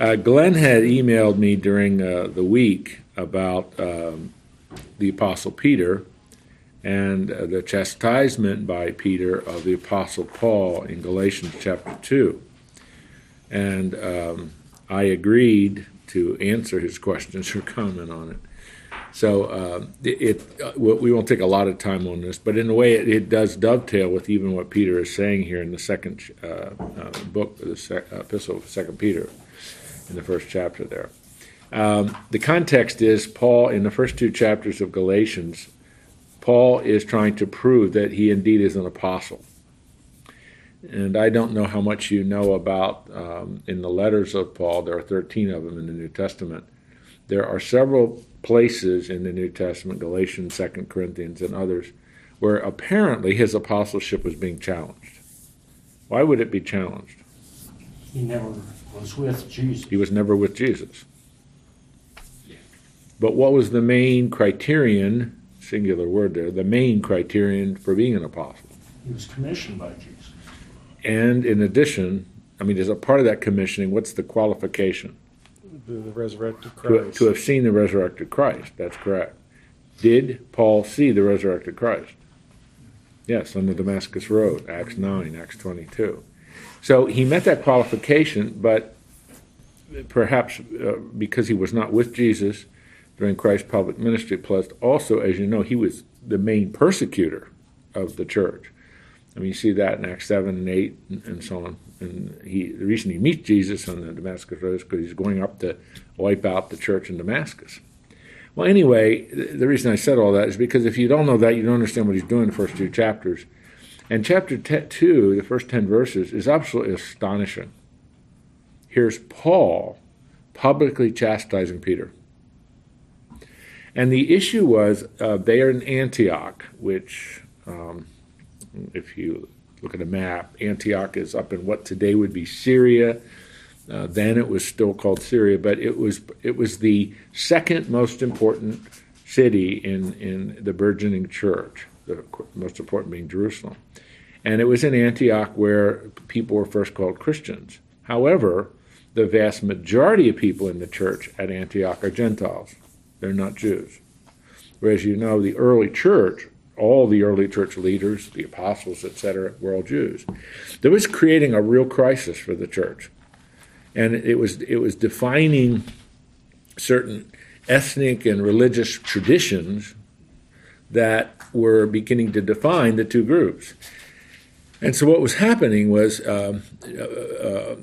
Uh, Glenn had emailed me during uh, the week about um, the Apostle Peter and uh, the chastisement by Peter of the Apostle Paul in Galatians chapter 2. And um, I agreed to answer his questions or comment on it. So uh, it, it uh, we won't take a lot of time on this, but in a way, it, it does dovetail with even what Peter is saying here in the second uh, uh book, the sec- epistle of Second Peter, in the first chapter there. Um, the context is Paul in the first two chapters of Galatians. Paul is trying to prove that he indeed is an apostle. And I don't know how much you know about um, in the letters of Paul. There are 13 of them in the New Testament. There are several places in the New Testament, Galatians, Second Corinthians, and others, where apparently his apostleship was being challenged. Why would it be challenged? He never was with Jesus. He was never with Jesus. But what was the main criterion, singular word there, the main criterion for being an apostle? He was commissioned by Jesus. And in addition, I mean, as a part of that commissioning, what's the qualification? The, the resurrected To, Christ. to have seen the resurrected Christ. That's correct. Did Paul see the resurrected Christ? Yes, on the Damascus Road, Acts 9, Acts 22. So he met that qualification, but perhaps uh, because he was not with Jesus during Christ's public ministry, plus also, as you know, he was the main persecutor of the church. I mean, you see that in Acts 7 and 8 and, so on. And he, the reason he meets Jesus on the Damascus Road is because he's going up to wipe out the church in Damascus. Well, anyway, the reason I said all that is because if you don't know that, you don't understand what he's doing in the first two chapters. And chapter 2, the first 10 verses, is absolutely astonishing. Here's Paul publicly chastising Peter. And the issue was uh, they are in Antioch, which, um, if you look at a map, Antioch is up in what today would be Syria. Uh, then it was still called Syria, but it was it was the second most important city in in the burgeoning church. The most important being Jerusalem, and it was in Antioch where people were first called Christians. However, the vast majority of people in the church at Antioch are Gentiles; they're not Jews. Whereas you know, the early church all the early church leaders, the apostles, etc., were all Jews. That was creating a real crisis for the church, and it was it was defining certain ethnic and religious traditions that were beginning to define the two groups. And so what was happening was um, uh, uh,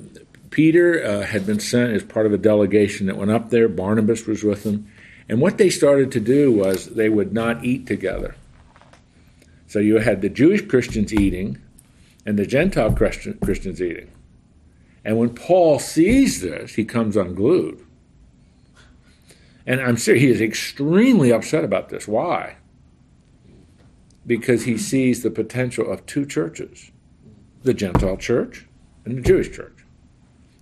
Peter uh, had been sent as part of a delegation that went up there. Barnabas was with them. And what they started to do was they would not eat together. So you had the Jewish Christians eating and the Gentile Christian, Christians eating. And when Paul sees this, he comes unglued. And I'm sure he is extremely upset about this. Why? Because he sees the potential of two churches the Gentile church and the Jewish church.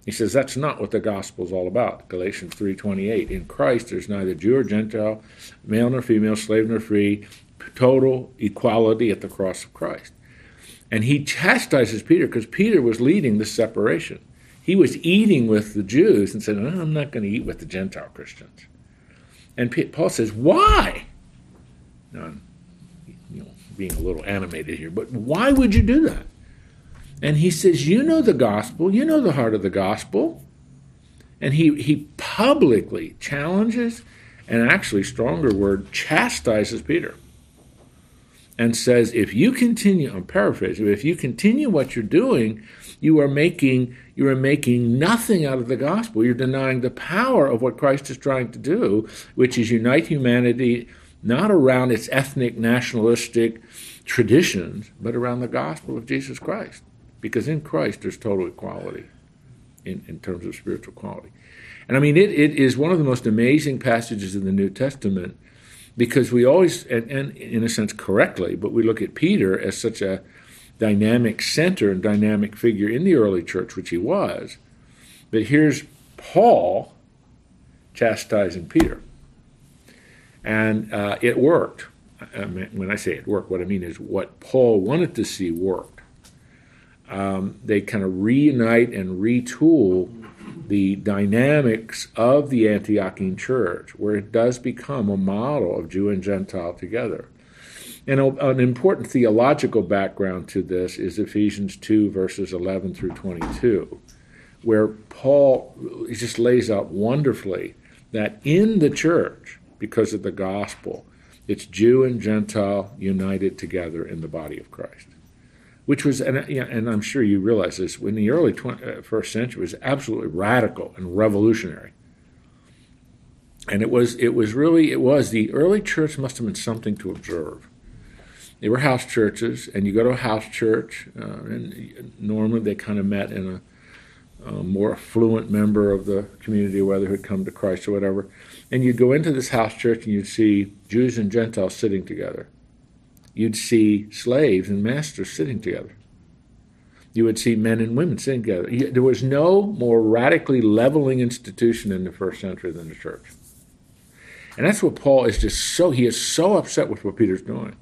He says that's not what the gospel is all about. Galatians 3:28. In Christ there's neither Jew or Gentile, male nor female, slave nor free, total equality at the cross of Christ. And he chastises Peter because Peter was leading the separation. He was eating with the Jews and said, I'm not going to eat with the Gentile Christians. And Paul says, Why? Know, being a little animated here, but why would you do that? And he says, You know the gospel, you know the heart of the gospel. And he, he publicly challenges and actually, stronger word, chastises Peter and says, if you continue, I'm paraphrasing, if you continue what you're doing, you are making you are making nothing out of the gospel. You're denying the power of what Christ is trying to do, which is unite humanity not around its ethnic, nationalistic traditions, but around the gospel of Jesus Christ. Because in Christ there's total equality in, in terms of spiritual quality. And I mean, it, it is one of the most amazing passages in the New Testament because we always, and, and, in a sense correctly, but we look at Peter as such a dynamic center and dynamic figure in the early church, which he was. But here's Paul chastising Peter. And uh, it worked. I mean, when I say it worked, what I mean is what Paul wanted to see worked. Um, they kind of reunite and retool the dynamics of the Antiochian church, where it does become a model of Jew and Gentile together. And an important theological background to this is Ephesians 2, verses 11 through 22, where Paul just lays out wonderfully that in the church, because of the gospel, it's Jew and Gentile united together in the body of Christ which was, and, and I'm sure you realize this, in the early 20, uh, first century, was absolutely radical and revolutionary. And it was, it was really, it was, the early church must have been something to observe. They were house churches, and you go to a house church, uh, and normally they kind of met in a, a more affluent member of the community, whether who'd come to Christ or whatever. And you'd go into this house church and you'd see Jews and Gentiles sitting together you'd see slaves and masters sitting together. You would see men and women sitting together. There was no more radically leveling institution in the first century than the church. And that's what Paul is just so, he is so upset with what Peter's doing.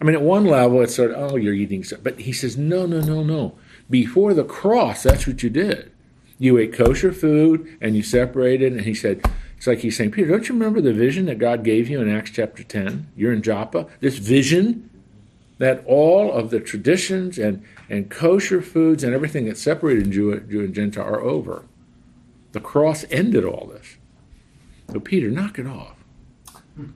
I mean, at one level, it's sort of, oh, you're eating. But he says, no, no, no, no. Before the cross, that's what you did. You ate kosher food and you separated. And he said, it's like he's saying, Peter, don't you remember the vision that God gave you in Acts chapter 10? You're in Joppa. This vision that all of the traditions and, and kosher foods and everything that separated Jew, Jew and Gentile are over. The cross ended all this. So, Peter, knock it off.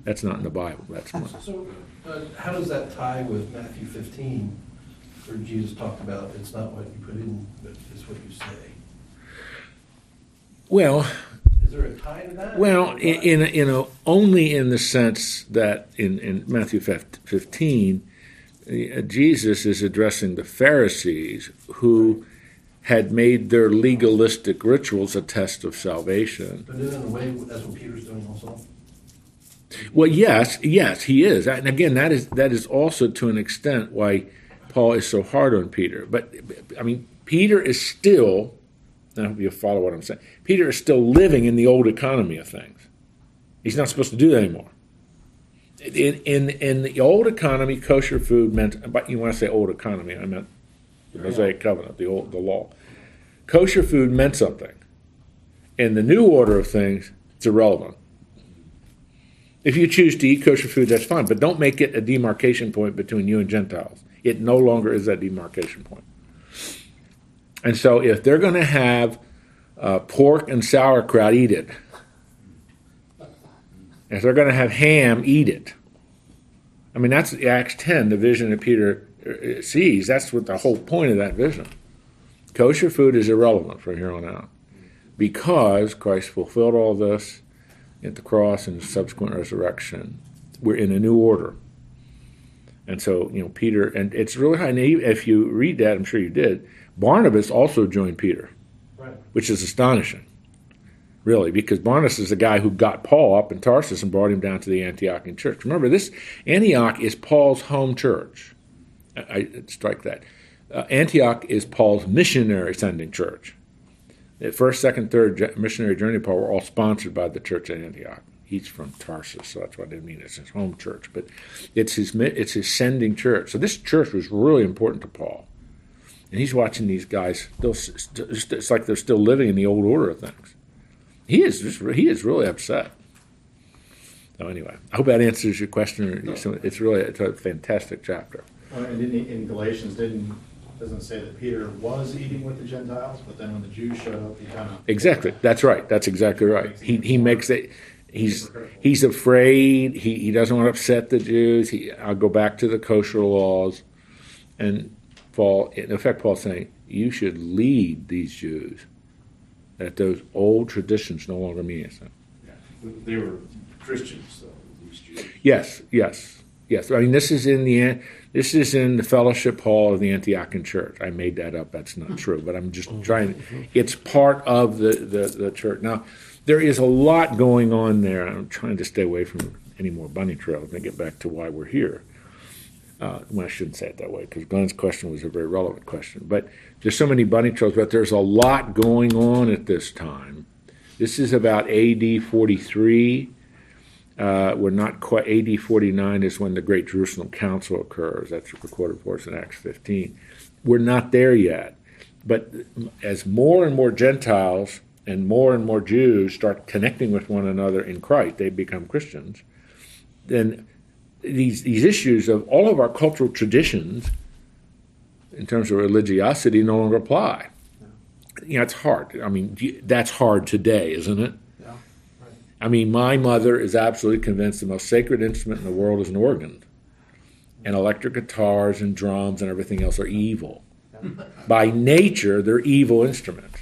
That's not in the Bible. That's one. So, uh, how does that tie with Matthew 15, where Jesus talked about it's not what you put in, but it's what you say? Well, is there a tie to that? Well, in, in, a, in a, only in the sense that in, in Matthew 15, uh, Jesus is addressing the Pharisees who had made their legalistic rituals a test of salvation. But in a way, that's what Peter's doing also. Well, yes, yes, he is, and again, that is that is also to an extent why Paul is so hard on Peter. But I mean, Peter is still I hope you follow what I'm saying. Peter is still living in the old economy of things. He's not supposed to do that anymore. In, in, in the old economy, kosher food meant, but you want to say old economy, I meant the Mosaic Covenant, the old the law. Kosher food meant something. In the new order of things, it's irrelevant. If you choose to eat kosher food, that's fine, but don't make it a demarcation point between you and Gentiles. It no longer is that demarcation point. And so if they're going to have uh, pork and sauerkraut, eat it. If they're going to have ham, eat it. I mean, that's Acts 10, the vision that Peter uh, sees. That's what the whole point of that vision. Kosher food is irrelevant from here on out because Christ fulfilled all this at the cross and subsequent resurrection. We're in a new order. And so, you know, Peter, and it's really high. If you read that, I'm sure you did, Barnabas also joined Peter, right. which is astonishing, really, because Barnabas is the guy who got Paul up in Tarsus and brought him down to the Antiochian church. Remember, this Antioch is Paul's home church. I, I strike that. Uh, Antioch is Paul's missionary sending church. The first, second, third missionary journey of Paul were all sponsored by the church at Antioch. He's from Tarsus, so that's what I didn't mean. It's his home church, but it's his it's his sending church. So this church was really important to Paul and he's watching these guys still. It's like they're still living in the old order of things. He is just he is really upset. So anyway, I hope that answers your question. It's really it's a fantastic chapter. Well, and in, in Galatians, didn't doesn't say that Peter was eating with the Gentiles, but then when the Jews showed up, he kind of exactly. That's right. That's exactly right. He he makes it. He's he's afraid. He he doesn't want to upset the Jews. He I'll go back to the kosher laws, and Paul, in effect, Paul's saying, you should lead these Jews, that those old traditions no longer mean anything. Yeah. They were Christians, though, these Jews. Yes, yes, yes. I mean, this is in the this is in the fellowship hall of the Antiochian church. I made that up. That's not true, but I'm just trying. It's part of the, the, the church. Now, there is a lot going on there. I'm trying to stay away from any more bunny trails and get back to why we're here. Uh, well, I shouldn't say it that way because Glenn's question was a very relevant question. But there's so many bunny trails, but there's a lot going on at this time. This is about AD 43. Uh, we're not quite, AD 49 is when the Great Jerusalem Council occurs. That's recorded for us in Acts 15. We're not there yet. but as more and more Gentiles and more and more Jews start connecting with one another in Christ, they become Christians. Then these these issues of all of our cultural traditions, in terms of religiosity, no longer apply. You know, it's hard. I mean, that's hard today, isn't it? Yeah, right. I mean, my mother is absolutely convinced the most sacred instrument in the world is an organ. And electric guitars and drums and everything else are evil. By nature, they're evil instruments.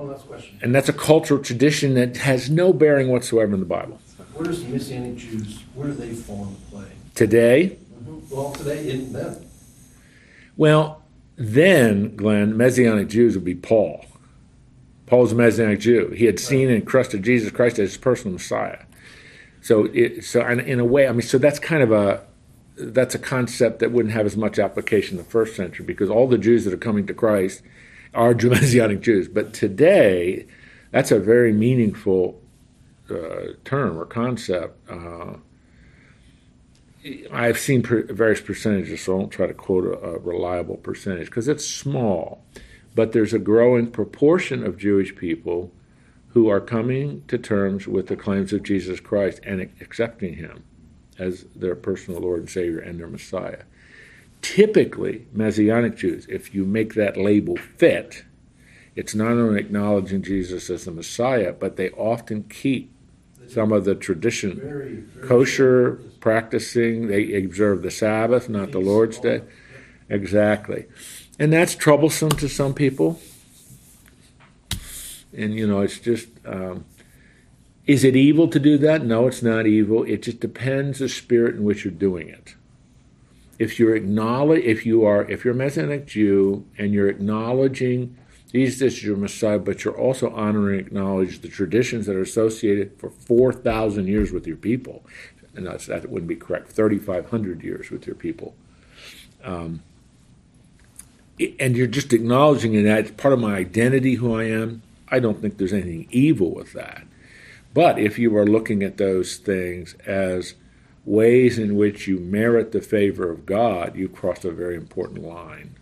One last question. And that's a cultural tradition that has no bearing whatsoever in the Bible. Where does the Messianic Jews, where do they fall into play? Today, mm-hmm. Well, today, in them. well, then, Glenn, Messianic Jews would be Paul. Paul's a Messianic Jew. He had seen and trusted Jesus Christ as his personal Messiah. So, it, so and in a way, I mean, so that's kind of a that's a concept that wouldn't have as much application in the first century because all the Jews that are coming to Christ are Messianic Jews. But today, that's a very meaningful uh, term or concept. Uh, I've seen per, various percentages, so I won't try to quote a, a reliable percentage because it's small. But there's a growing proportion of Jewish people who are coming to terms with the claims of Jesus Christ and accepting Him as their personal Lord and Savior and their Messiah. Typically, Messianic Jews, if you make that label fit, it's not only acknowledging Jesus as the Messiah, but they often keep some of the tradition Very, very. kosher practicing. They observe the Sabbath, not the Lord's Day. Exactly. And that's troublesome to some people. And, you know, it's just, um, is it evil to do that? No, it's not evil. It just depends the spirit in which you're doing it. If you're acknowledge, if you are, if you're a Messianic Jew and you're acknowledging Jesus is your Messiah, but you're also honoring and acknowledge the traditions that are associated for 4,000 years with your people. And that's, that wouldn't be correct, 3,500 years with your people. Um, and you're just acknowledging that it's part of my identity, who I am. I don't think there's anything evil with that. But if you are looking at those things as ways in which you merit the favor of God, you cross a very important line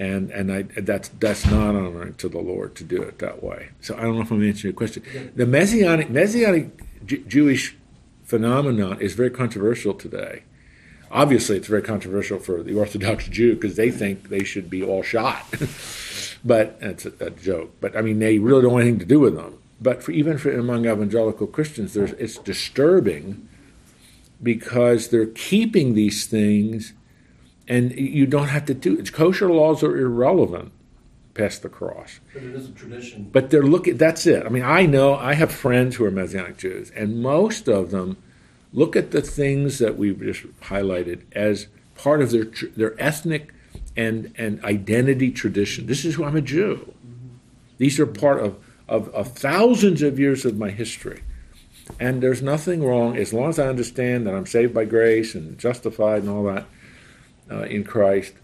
and and I, that's that's not honoring to the Lord to do it that way. So I don't know if I'm answering your question. The messianic messianic J- Jewish phenomenon is very controversial today. Obviously, it's very controversial for the Orthodox Jew because they think they should be all shot. but it's a, a, joke. But I mean, they really don't want anything to do with them. But for, even for among evangelical Christians, there's it's disturbing because they're keeping these things and you don't have to do it. Kosher laws are irrelevant past the cross. But it is a tradition. But they're looking. That's it. I mean, I know I have friends who are Messianic Jews, and most of them look at the things that we've just highlighted as part of their their ethnic and and identity tradition. This is who I'm a Jew. Mm-hmm. These are part of, of, of thousands of years of my history. And there's nothing wrong as long as I understand that I'm saved by grace and justified and all that uh, in Christ,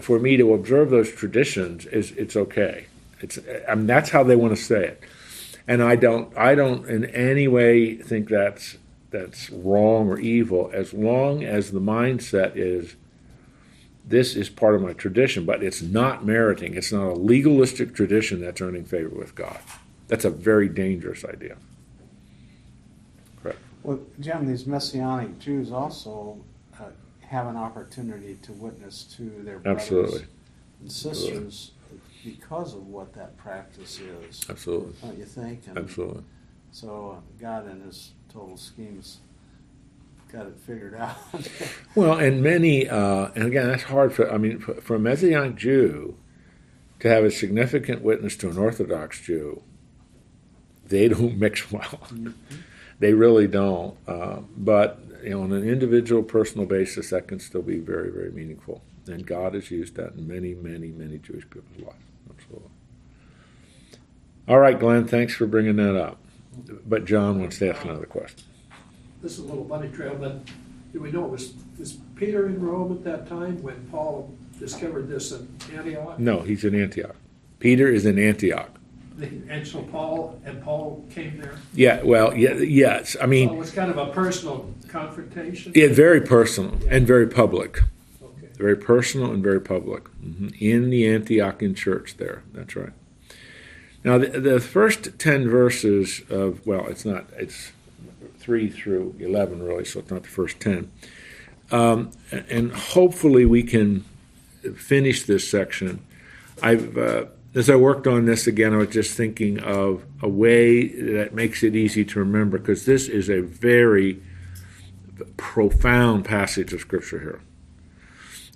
for me to observe those traditions is it's okay. It's I mean that's how they want to say it, and I don't I don't in any way think that's that's wrong or evil as long as the mindset is this is part of my tradition, but it's not meriting. It's not a legalistic tradition that's earning favor with God. That's a very dangerous idea. Well, Jim, these Messianic Jews also uh, have an opportunity to witness to their brothers Absolutely. and sisters because of what that practice is. Absolutely. Don't you think? And Absolutely. So uh, God, in His total schemes, got it figured out. Well, and many, uh, and again, that's hard for, I mean, for, for a Messianic Jew to have a significant witness to an Orthodox Jew, they don't mix well. Mm-hmm. They really don't. Uh, but, you know, on an individual, personal basis, that can still be very, very meaningful. And God has used that in many, many, many Jewish people's lives. Absolutely. All right, Glenn, thanks for bringing that up. But John wants to ask another question. This is a little bunny trail, but do we know, was, was Peter in Rome at that time when Paul discovered this in Antioch? No, he's in Antioch. Peter is in Antioch. And so Paul, and Paul came there? Yeah, well, yeah, yes. I mean, So it was kind of a personal confrontation? yeah, very personal and very public. Okay. very personal and very public. hmm In the Antiochian church, there. That's right. Now, the, the first 10 verses of, well, it's not, it's 3 through 11, really, so it's not the first 10. Um, and hopefully we can finish this section. I've, uh, as I worked on this again, I was just thinking of a way that makes it easy to remember because this is a very profound passage of Scripture here.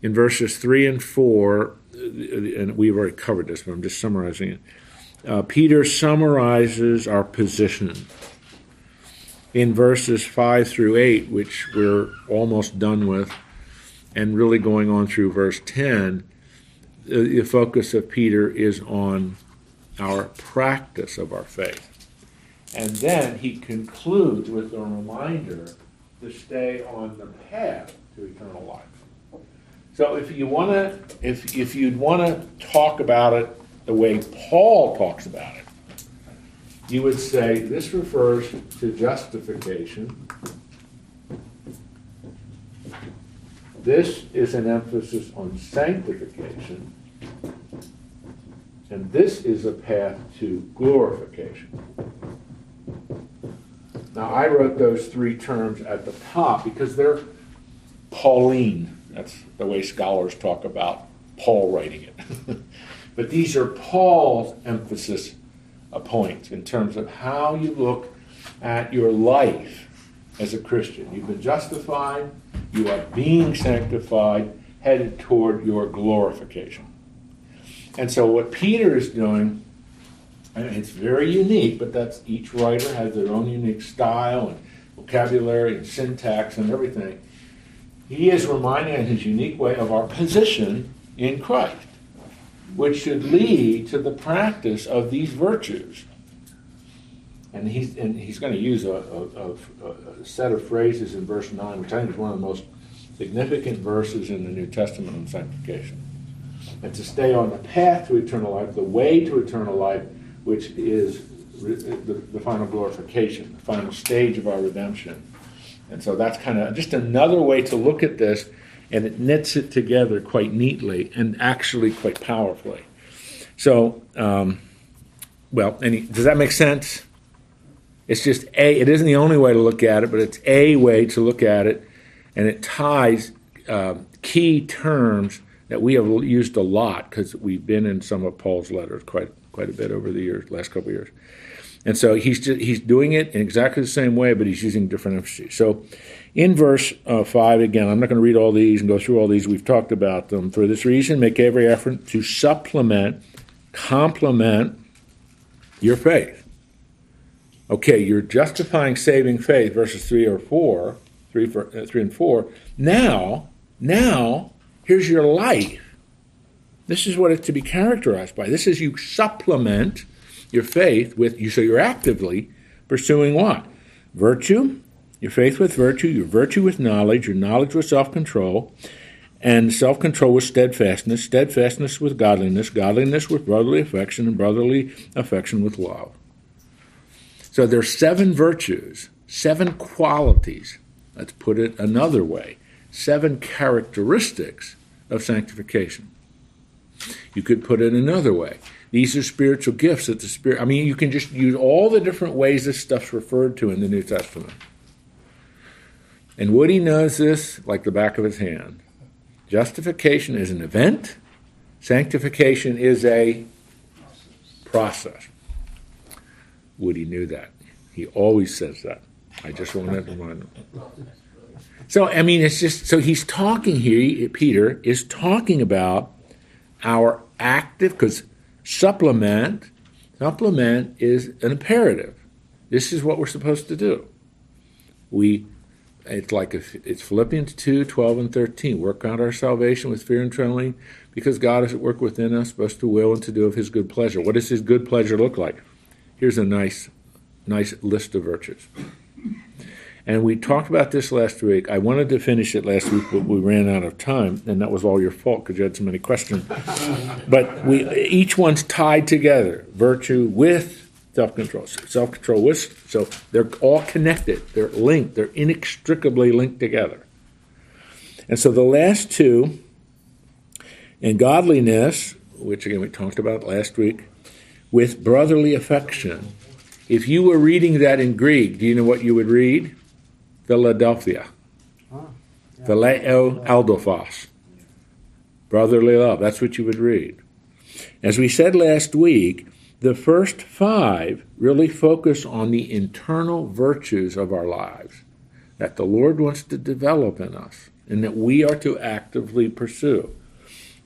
In verses 3 and 4, and we've already covered this, but I'm just summarizing it. Uh, Peter summarizes our position in verses 5 through 8, which we're almost done with, and really going on through verse 10 Uh, the focus of Peter is on our practice of our faith. And then he concludes with a reminder to stay on the path to eternal life. So if you want to, if, if you'd want to talk about it the way Paul talks about it, you would say this refers to justification. This is an emphasis on sanctification. And this is a path to glorification. Now, I wrote those three terms at the top because they're Pauline. That's the way scholars talk about Paul writing it. but these are Paul's emphasis points in terms of how you look at your life as a Christian. You've been justified, you are being sanctified, headed toward your glorification. And so what Peter is doing, I mean, it's very unique, but that's each writer has their own unique style and vocabulary and syntax and everything. He is reminding in his unique way of our position in Christ, which should lead to the practice of these virtues. And he's, and he's going to use a, a, a, a set of phrases in verse 9, which I think is one of the most significant verses in the New Testament on sanctification and to stay on the path to eternal life, the way to eternal life, which is the, the final glorification, the final stage of our redemption. And so that's kind of just another way to look at this, and it knits it together quite neatly and actually quite powerfully. So, um, well, any, does that make sense? It's just a. It isn't the only way to look at it, but it's a way to look at it, and it ties uh, key terms that we have used a lot because we've been in some of Paul's letters quite quite a bit over the years, last couple of years. And so he's just, he's doing it in exactly the same way, but he's using different emphases. So in verse uh, 5, again, I'm not going to read all these and go through all these. We've talked about them. For this reason, make every effort to supplement, complement your faith. Okay, you're justifying saving faith, verses 3 or 4, 3, for, uh, 3 and 4. Now, now, here's your life. This is what it's to be characterized by. This is you supplement your faith with you so you're actively pursuing what? Virtue, your faith with virtue, your virtue with knowledge, your knowledge with self-control, and self-control with steadfastness, steadfastness with godliness, godliness with brotherly affection, and brotherly affection with love. So there's seven virtues, seven qualities. Let's put it another way. Seven characteristics of sanctification. You could put it another way. These are spiritual gifts that the Spirit, I mean, you can just use all the different ways this stuff's referred to in the New Testament. And Woody knows this like the back of his hand. Justification is an event, sanctification is a process. Woody knew that. He always says that. I just wanted to remind him. So, I mean, it's just, so he's talking here, Peter is talking about our active, because supplement, supplement is an imperative. This is what we're supposed to do. We, it's like a, it's Philippians 2, 12 and 13. Work out our salvation with fear and trembling because God is at work within us, both to will and to do of his good pleasure. What does his good pleasure look like? Here's a nice, nice list of virtues. And we talked about this last week. I wanted to finish it last week, but we ran out of time, and that was all your fault because you had so many questions. but we each one's tied together: virtue with self-control, self-control with. So they're all connected. They're linked. They're inextricably linked together. And so the last two And godliness, which again we talked about last week, with brotherly affection. If you were reading that in Greek, do you know what you would read? Philadelphia. Ah, yeah. Phileo adelphos. Brotherly love. That's what you would read. As we said last week, the first five really focus on the internal virtues of our lives that the Lord wants to develop in us and that we are to actively pursue.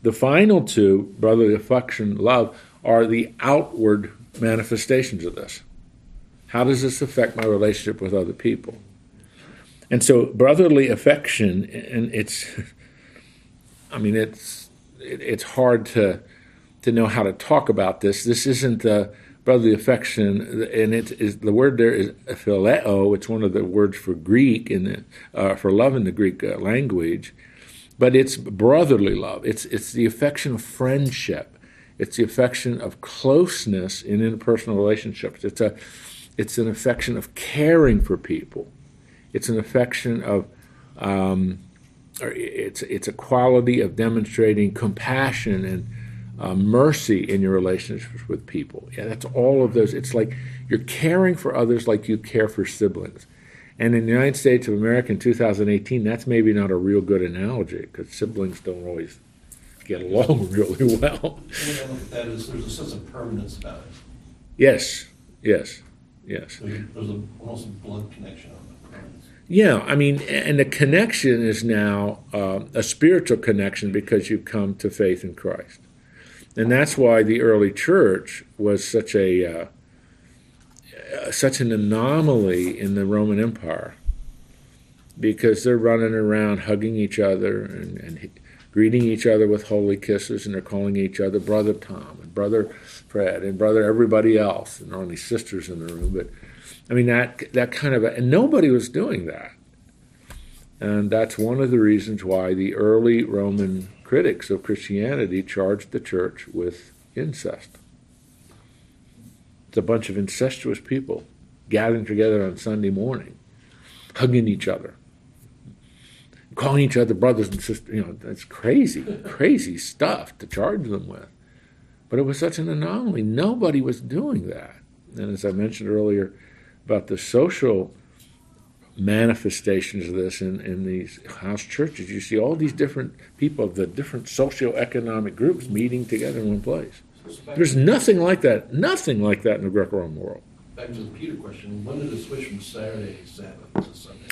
The final two, brotherly affection, love, are the outward manifestations of this. How does this affect my relationship with other people? And so, brotherly affection, and it's, I mean, it's it's hard to to know how to talk about this. This isn't the brotherly affection, and it is the word there is phileo. It's one of the words for Greek the uh, for love in the Greek uh, language, but it's brotherly love. It's it's the affection of friendship. It's the affection of closeness in interpersonal relationships. It's a it's an affection of caring for people. It's an affection of um, or it's it's a quality of demonstrating compassion and uh, mercy in your relationships with people. Yeah, that's all of those. It's like you're caring for others like you care for siblings. And in the United States of America in 2018, that's maybe not a real good analogy because siblings don't always get along really well. The way I look at that is there's a sense of permanence about it. Yes, yes, yes. There's, there's a, almost a blood connection on the permanence. Yeah, I mean, and the connection is now uh, a spiritual connection because you've come to faith in Christ. And that's why the early church was such a uh, uh, such an anomaly in the Roman Empire because they're running around hugging each other and, and greeting each other with holy kisses, and they're calling each other brother Tom and brother Fred and brother everybody else, and only sisters in the room. But I mean that that kind of a, and nobody was doing that, and that's one of the reasons why the early Roman critics of Christianity charged the church with incest. It's a bunch of incestuous people gathering together on Sunday morning, hugging each other, calling each other brothers and sisters. You know, that's crazy, crazy stuff to charge them with. But it was such an anomaly. Nobody was doing that. And as I mentioned earlier about the social manifestations of this in, in these house churches, you see all these different people of the different socioeconomic groups meeting together in one place. So There's nothing like that, nothing like that in the Greco-Roman world. back to the Peter question, when did it switch from Saturday Sabbath to Sunday?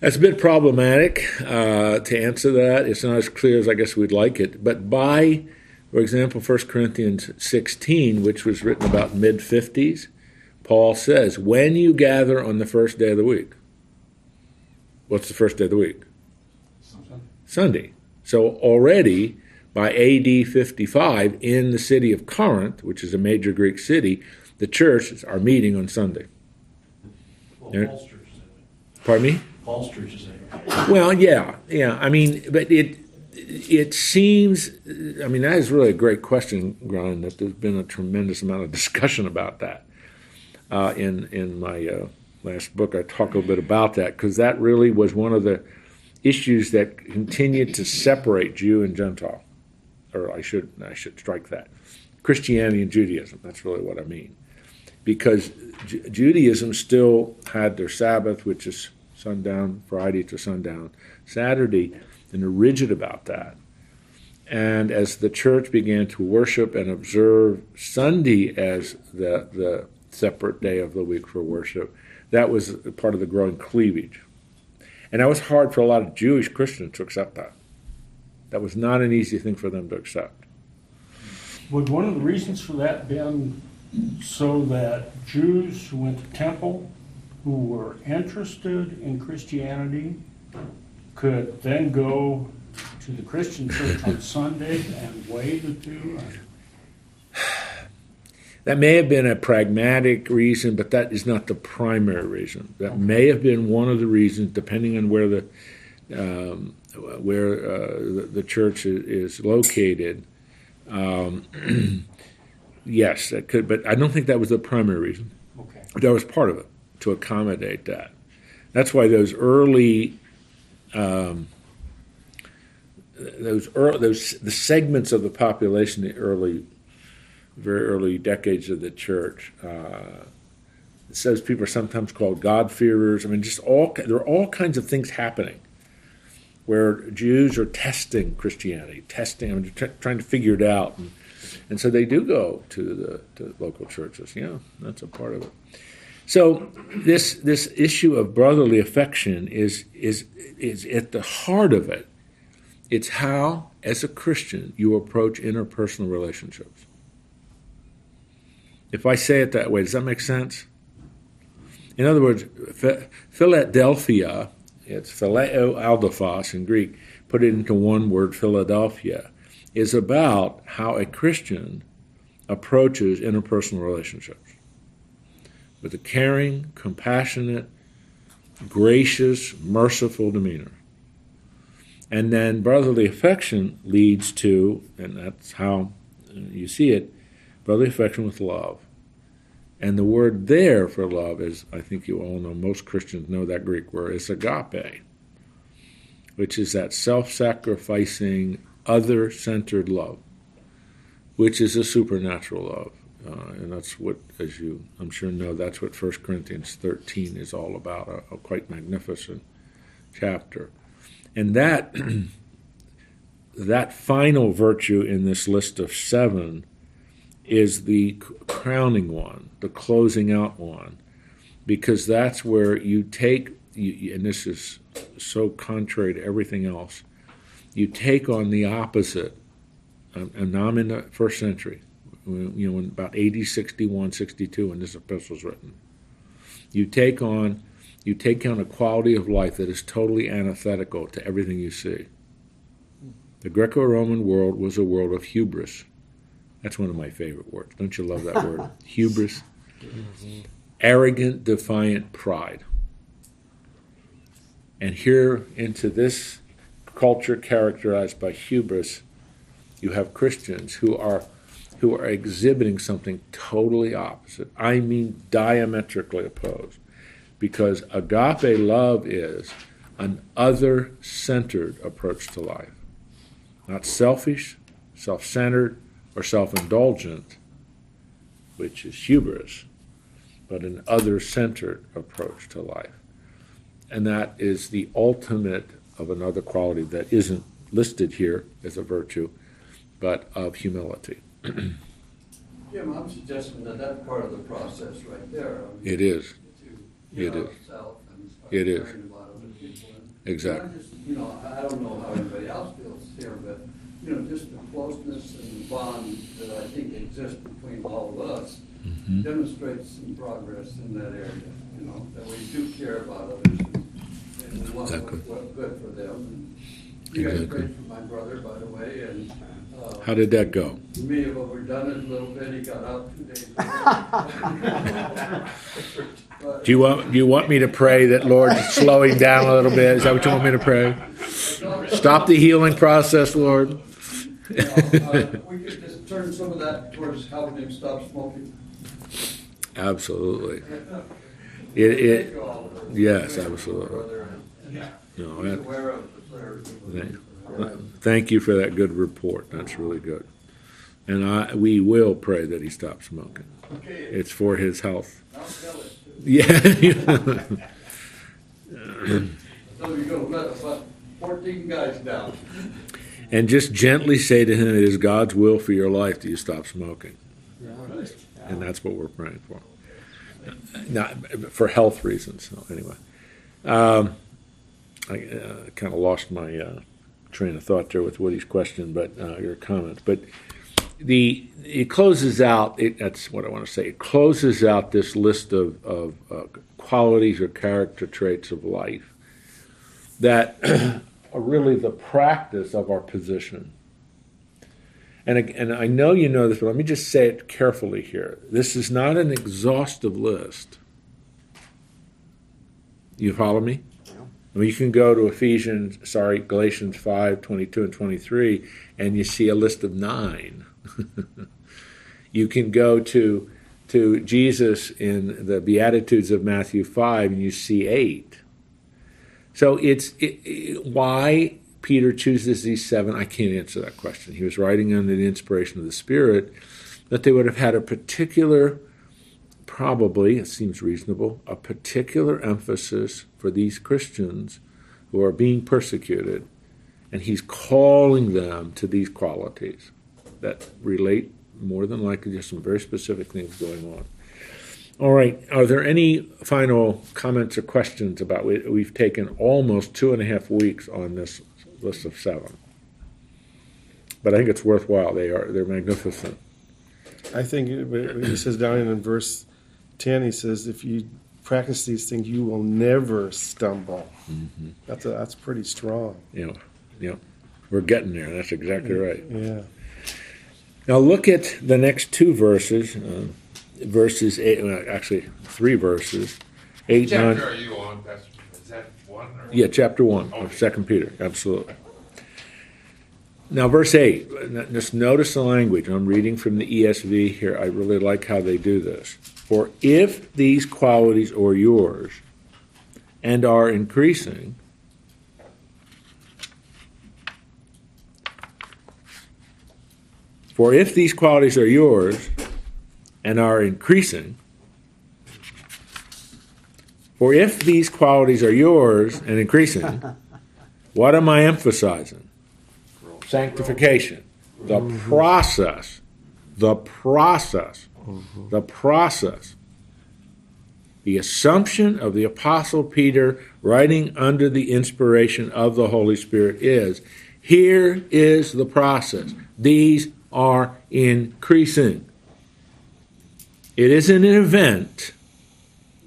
That's a bit problematic uh, to answer that. It's not as clear as I guess we'd like it. But by, for example, 1 Corinthians 16, which was written about mid 50s, Paul says, When you gather on the first day of the week, what's the first day of the week? Sunday. So already by AD 55, in the city of Corinth, which is a major Greek city, the churches are meeting on Sunday. Well, Yeah. Paul's church is. Pardon me? Paul's church is anyway. Well, yeah, yeah. I mean, but it it seems. I mean, that is really a great question, Brian. That there's been a tremendous amount of discussion about that. Uh, in in my uh, last book, I talk a little bit about that because that really was one of the issues that continued to separate Jew and Gentile, or I should I should strike that Christianity and Judaism. That's really what I mean, because Ju- Judaism still had their Sabbath, which is sundown Friday to sundown Saturday, and they're rigid about that. And as the church began to worship and observe Sunday as the the separate day of the week for worship, that was part of the growing cleavage. And that was hard for a lot of Jewish Christians to accept that. That was not an easy thing for them to accept. Would one of the reasons for that been so that Jews who went to temple, who were interested in Christianity, could then go to the Christian church on Sunday and weigh the two? That may have been a pragmatic reason, but that is not the primary reason. That may have been one of the reasons, depending on where the um, where uh, the, the church is, is located. Um, yes, that could, but I don't think that was the primary reason. Okay. That was part of it to accommodate that. That's why those early um, those early, those the segments of the population, the early, very early decades of the church. Uh, it says people are sometimes called God-fearers. I mean, just all there are all kinds of things happening where Jews are testing Christianity, testing, I mean, t- trying to figure it out, and, and so they do go to the to local churches. Yeah, that's a part of it. So this this issue of brotherly affection is is is at the heart of it. It's how, as a Christian, you approach interpersonal relationships. If I say it that way, does that make sense? In other words, Philadelphia, it's phileo adelphos in Greek, put it into one word, Philadelphia, is about how a Christian approaches interpersonal relationships with a caring, compassionate, gracious, merciful demeanor. And then brotherly affection leads to, and that's how you see it, brotherly affection with love. And the word there for love is, I think you all know, most Christians know that Greek word, is agape, which is that self sacrificing, other centered love, which is a supernatural love. Uh, and that's what, as you I'm sure know, that's what 1 Corinthians 13 is all about, a, a quite magnificent chapter. And that that final virtue in this list of seven is the crowning one, the closing out one, because that's where you take, you, and this is so contrary to everything else, you take on the opposite. Um, and now I'm in the first century, you know, in about 80, 61, 62, when this epistle is written. You take on you take on a quality of life that is totally antithetical to everything you see. The Greco Roman world was a world of hubris. That's one of my favorite words. Don't you love that word? hubris. Mm-hmm. Arrogant, defiant pride. And here, into this culture characterized by hubris, you have Christians who are who are exhibiting something totally opposite. I mean, diametrically opposed because agape love is an other centered approach to life. Not selfish, self centered, or self indulgent, which is hubris, but an other centered approach to life. And that is the ultimate of another quality that isn't listed here as a virtue, but of humility. Jim, I'm suggesting that that's part of the process right there. I mean, it is. You It know, is. self and start It is. about other people. And- Exactly. I just, You know, I I don't know how anybody else feels here, but, you know, just the closeness and the bond that I think exists between all of us Mhm. demonstrates some progress in that area, you know, that we do care about others and and we want Exactly. what's what's good for them. And You guys Exactly. prayed for my brother, by the way, and. uh, How did that go? We may have overdone it a little bit, he got out two days. But- Do you want do you want me to pray that Lord slow him down a little bit? Is that what you want me to pray? Stop the healing process, Lord. You know, uh, We could just turn some of that towards helping him stop smoking. Absolutely. It, it Thank you all for- yes, absolutely. No, that, aware of the prayers. that thank, you for that good report. That's really good. And I we will pray that he stops smoking. It's for his health. I'll tell it. Yeah. So you're gonna let about fourteen guys down. And just gently say to him, it is God's will for your life that you stop smoking. And that's what we're praying for. Not for health reasons. So anyway, um, I uh, kind of lost my uh, train of thought there with Woody's question, but uh, your comment. But the it closes out. It, that's what I want to say. It closes out this list of of uh, qualities or character traits of life that really the practice of our position. And, and I know you know this, but let me just say it carefully here. This is not an exhaustive list. You follow me? I mean, you can go to Ephesians, sorry, Galatians 5, 22 and 23, and you see a list of nine. you can go to, to Jesus in the Beatitudes of Matthew 5, and you see eight. So it's it, it- why Peter chooses these seven? I can't answer that question. He was writing under the inspiration of the Spirit that they would have had a particular, probably, it seems reasonable, a particular emphasis for these Christians who are being persecuted. And he's calling them to these qualities that relate more than likely to some very specific things going on. All right. Are there any final comments or questions about? We, we've taken almost two and a half weeks on this list of seven, but I think it's worthwhile. They are they're magnificent. I think he says down in verse 10, he says, if you practice these things, you will never stumble. That's, a, that's pretty strong. Yeah, yeah, we're getting there. That's exactly right. Yeah. Now look at the next two verses, uh, verses eight. Well, actually, three verses, eight, nine. Chapter are you on, Pastor? Is that one or? Yeah, chapter one of Second Peter. Absolutely. Now, verse eight. Just notice the language. I'm reading from the ESV here. I really like how they do this. For if these qualities are yours and are increasing, for if these qualities are yours and are increasing, for if these qualities are yours and increasing, what am I emphasizing? Sanctification. The mm-hmm. process. The process. Mm-hmm. The process. The assumption of the Apostle Peter writing under the inspiration of the Holy Spirit is here is the process. These are increasing. It isn't an event,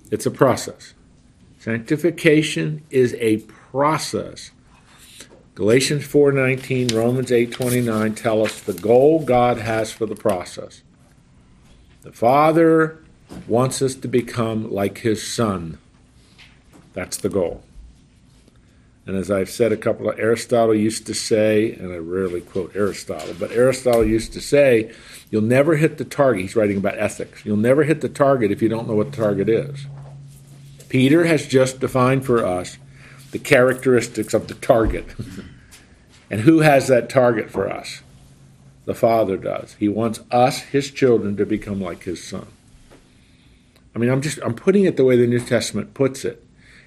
it's a process. Sanctification is a process. Galatians 4:19, Romans 8:29 tell us the goal God has for the process. The Father wants us to become like his son. That's the goal. And as I've said a couple of Aristotle used to say, and I rarely quote Aristotle, but Aristotle used to say, you'll never hit the target. He's writing about ethics. You'll never hit the target if you don't know what the target is. Peter has just defined for us the characteristics of the target. and who has that target for us? The Father does. He wants us, his children, to become like his Son. I mean, I'm just I'm putting it the way the New Testament puts it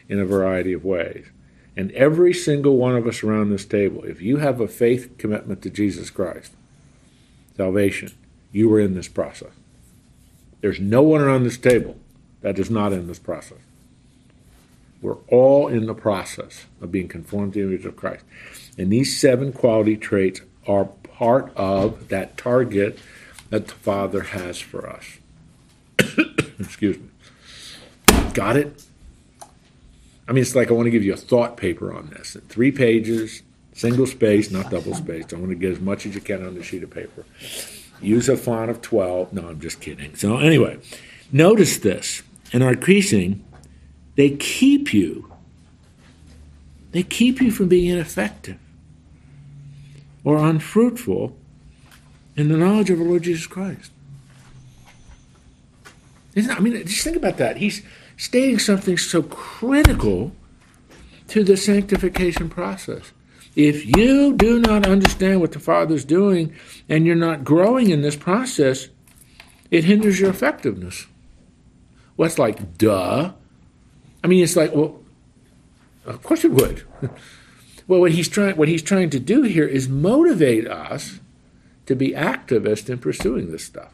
in a variety of ways. And every single one of us around this table, if you have a faith commitment to Jesus Christ, salvation, you are in this process. There's no one around this table that is not in this process. We're all in the process of being conformed to the image of Christ. And these seven quality traits are part of that target that the Father has for us. Excuse me. Got it? I mean, it's like I want to give you a thought paper on this. Three pages, single space, not double spaced. I want to get as much as you can on the sheet of paper. Use a font of 12. No, I'm just kidding. So, anyway, notice this. In our increasing, they keep you. They keep you from being ineffective or unfruitful in the knowledge of our Lord Jesus Christ. Isn't it- I mean, just think about that. He's stating something so critical to the sanctification process. If you do not understand what the Father's doing and you're not growing in this process, it hinders your effectiveness. Well, it's like, duh. I mean, it's like, well, of course it would. well, what he's trying, what he's trying to do here is motivate us to be activist in pursuing this stuff.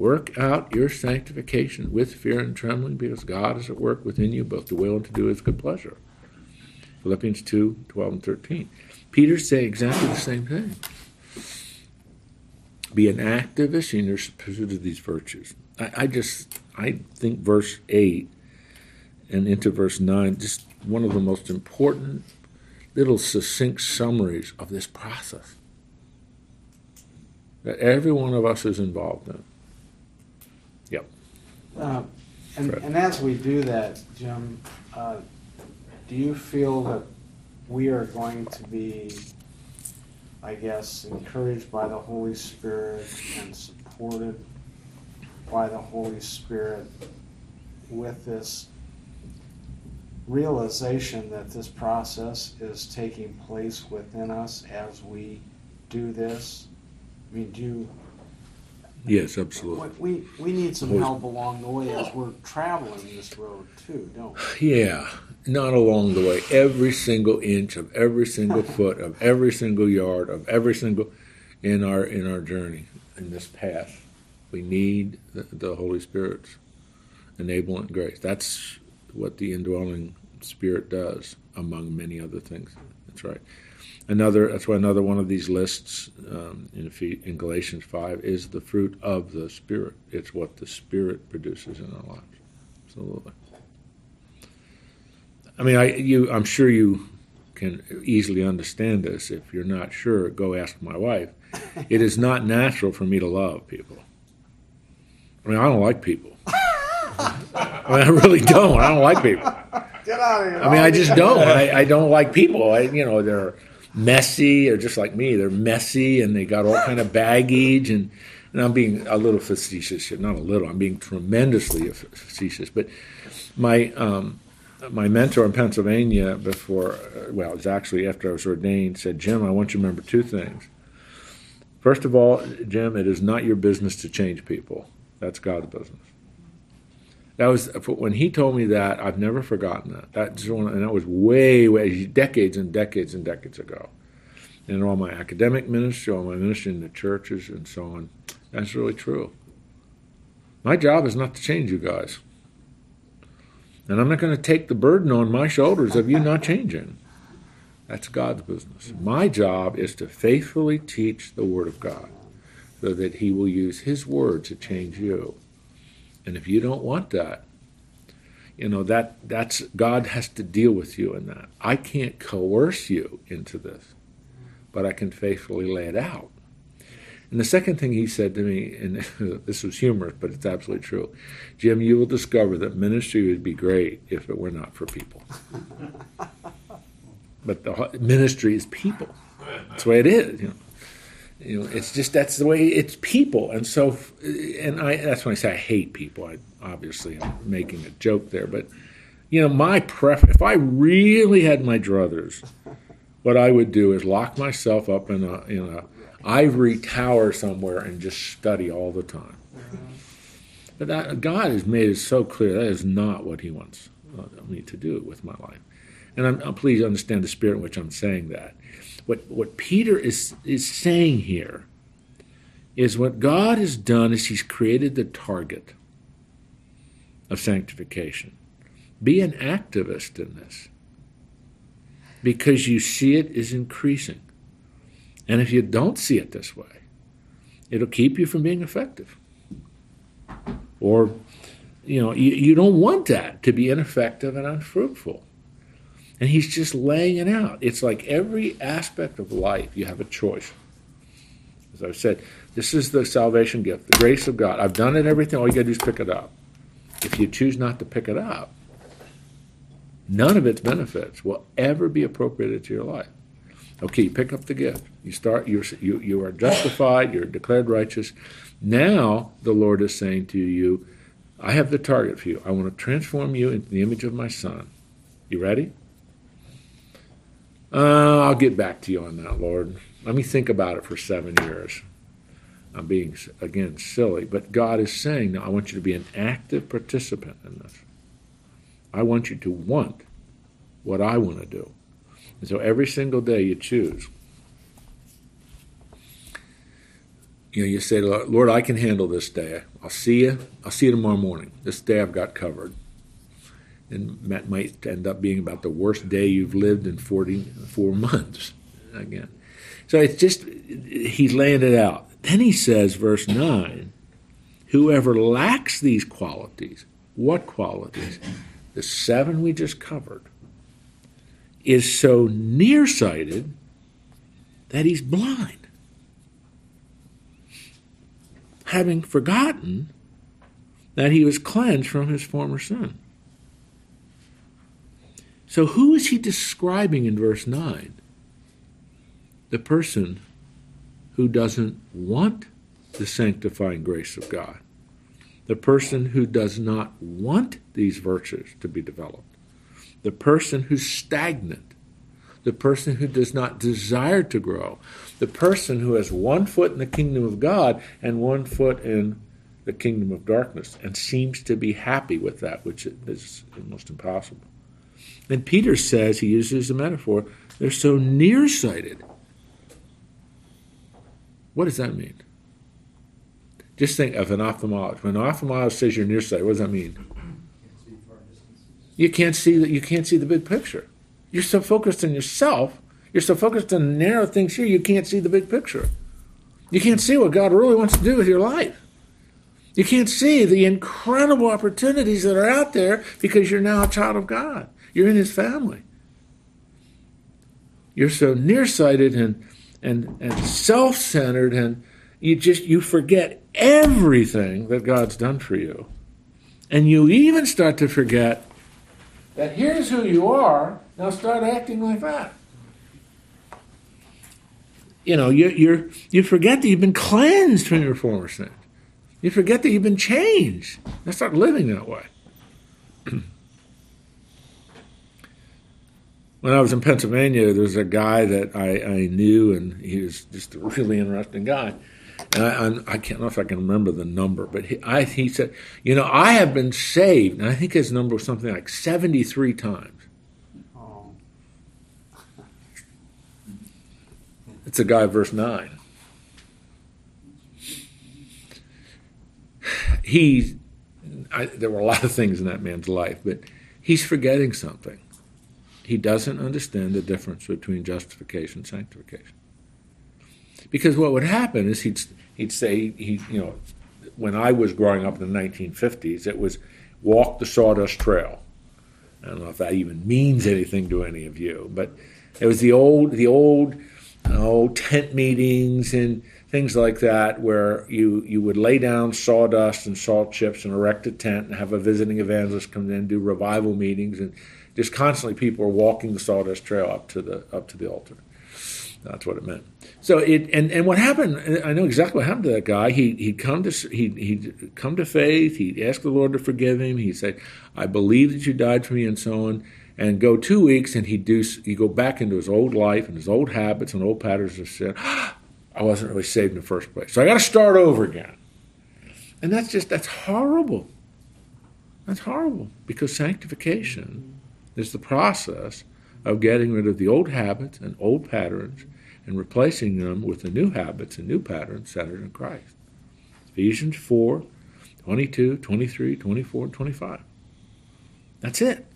Work out your sanctification with fear and trembling, because God is at work within you, both to will and to do His good pleasure. Philippians 2 12 and 13. Peter saying exactly the same thing. Be an activist in your pursuit of these virtues. I, I just, I think verse 8 and into verse 9, just one of the most important little succinct summaries of this process that every one of us is involved in. Uh, And, and as we do that, Jim, uh, do you feel that we are going to be, I guess, encouraged by the Holy Spirit and supported by the Holy Spirit with this realization that this process is taking place within us as we do this? I mean, do you, Yes, absolutely. we, we need some Always- help along the way as we're traveling this road too, don't we? Yeah, not along the way. Every single inch of every single foot of every single yard of every single in our in our journey in this path, we need the, the Holy Spirit's enabling grace. That's what the indwelling Spirit does, among many other things. That's right. Another. That's why another one of these lists um, in in Galatians five is the fruit of the Spirit. It's what the Spirit produces in our lives. Absolutely. I mean, I you I'm sure you can easily understand this. If you're not sure, go ask my wife. It is not natural for me to love people. I mean, I don't like people. I mean, I really don't. I don't like people. Get out of here. I mean, I just don't. I, I don't like people. I, you know, they're messy, or just like me, they're messy, and they got all kind of baggage. And, and I'm being a little facetious here, not a little. I'm being tremendously facetious. But my um, my mentor in Pennsylvania, before, uh, well, it was actually after I was ordained, said, Jim, I want you to remember two things. First of all, Jim, it is not your business to change people. That's God's business. That was when he told me that. I've never forgotten that. That's one, and that was way, way decades and decades and decades ago. And all my academic ministry, all my ministry in the churches, and so on. That's really true. My job is not to change you guys, and I'm not going to take the burden on my shoulders of you not changing. That's God's business. My job is to faithfully teach the Word of God, so that He will use His Word to change you. And if you don't want that, you know that that's God has to deal with you in that. I can't coerce you into this, but I can faithfully lay it out. And the second thing he said to me, and this was humorous, but it's absolutely true, Jim, you will discover that ministry would be great if it were not for people. but the ministry is people. That's the way it is. You know. You know, it's just that's the way it's people, and so, and I that's when I say I hate people. I obviously I'm making a joke there, but you know, my pref if I really had my druthers, what I would do is lock myself up in a in a ivory tower somewhere and just study all the time. But that, God has made it so clear that is not what He wants uh, me to do with my life, and I'm, I'm please understand the spirit in which I'm saying that what what Peter is is saying here is what God has done is he's created the target of sanctification. Be an activist in this because you see it is increasing. And if you don't see it this way, it'll keep you from being effective. Or, you know, you, you don't want that to be ineffective and unfruitful. And he's just laying it out. It's like every aspect of life, you have a choice. As I've said, this is the salvation gift, the grace of God. I've done it, everything. All you got to do is pick it up. If you choose not to pick it up, none of its benefits will ever be appropriated to your life. Okay, you pick up the gift. You start. You're, you you are justified. You're declared righteous. Now the Lord is saying to you, "I have the target for you. I want to transform you into the image of my Son. You ready?" Uh, I'll get back to you on that, Lord. Let me think about it for seven years. I'm being, again, silly, but God is saying, now I want you to be an active participant in this. I want you to want what I want to do. And so every single day you choose. You know, you say, Lord, I can handle this day. I'll see you. I'll see you tomorrow morning. This day I've got covered and that might end up being about the worst day you've lived in 44 months again. So it's just he's laying it out. Then he says verse 9 whoever lacks these qualities what qualities? The seven we just covered is so nearsighted that he's blind. Having forgotten that he was cleansed from his former sin so, who is he describing in verse 9? The person who doesn't want the sanctifying grace of God, the person who does not want these virtues to be developed, the person who's stagnant, the person who does not desire to grow, the person who has one foot in the kingdom of God and one foot in the kingdom of darkness and seems to be happy with that, which is almost impossible. And Peter says, he uses a metaphor, they're so nearsighted. What does that mean? Just think of an ophthalmologist. When an ophthalmologist says you're nearsighted, what does that mean? You can't see that. You can't see the big picture. You're so focused on yourself. You're so focused on narrow things here. You can't see the big picture. You can't see what God really wants to do with your life. You can't see the incredible opportunities that are out there because you're now a child of God. You're in His family. You're so nearsighted and and and self-centered, and you just you forget everything that God's done for you, and you even start to forget that here's who you are. Now start acting like that. You know, you you you forget that you've been cleansed from your former sins. You forget that you've been changed. Now start living that way. when I was in Pennsylvania, there was a guy that I, I knew, and he was just a really interesting guy. And I, I can not know if I can remember the number, but he, I, he said, You know, I have been saved, and I think his number was something like 73 times. Oh, It's a guy, verse 9. He, I, there were a lot of things in that man's life, but he's forgetting something. He doesn't understand the difference between justification and sanctification. Because what would happen is he'd, he'd say, he, you know, when I was growing up in the 1950s, it was walk the sawdust trail. I don't know if that even means anything to any of you, but it was the old, the old, oh, tent meetings and things like that, where you you would lay down sawdust and salt chips and erect a tent and have a visiting evangelist come in and do revival meetings and just constantly people are walking the sawdust trail up to the up to the altar. That's what it meant. So it and, and what happened? I know exactly what happened to that guy. He he'd come to he he'd come to faith. He'd ask the Lord to forgive him. He said, "I believe that you died for me," and so on. And go two weeks, and he'd do he'd go back into his old life and his old habits and old patterns of sin. I wasn't really saved in the first place, so I got to start over again. And that's just that's horrible. That's horrible because sanctification is the process of getting rid of the old habits and old patterns and replacing them with the new habits and new patterns centered in Christ. Ephesians 4 22, 23, 24, and 25. That's it.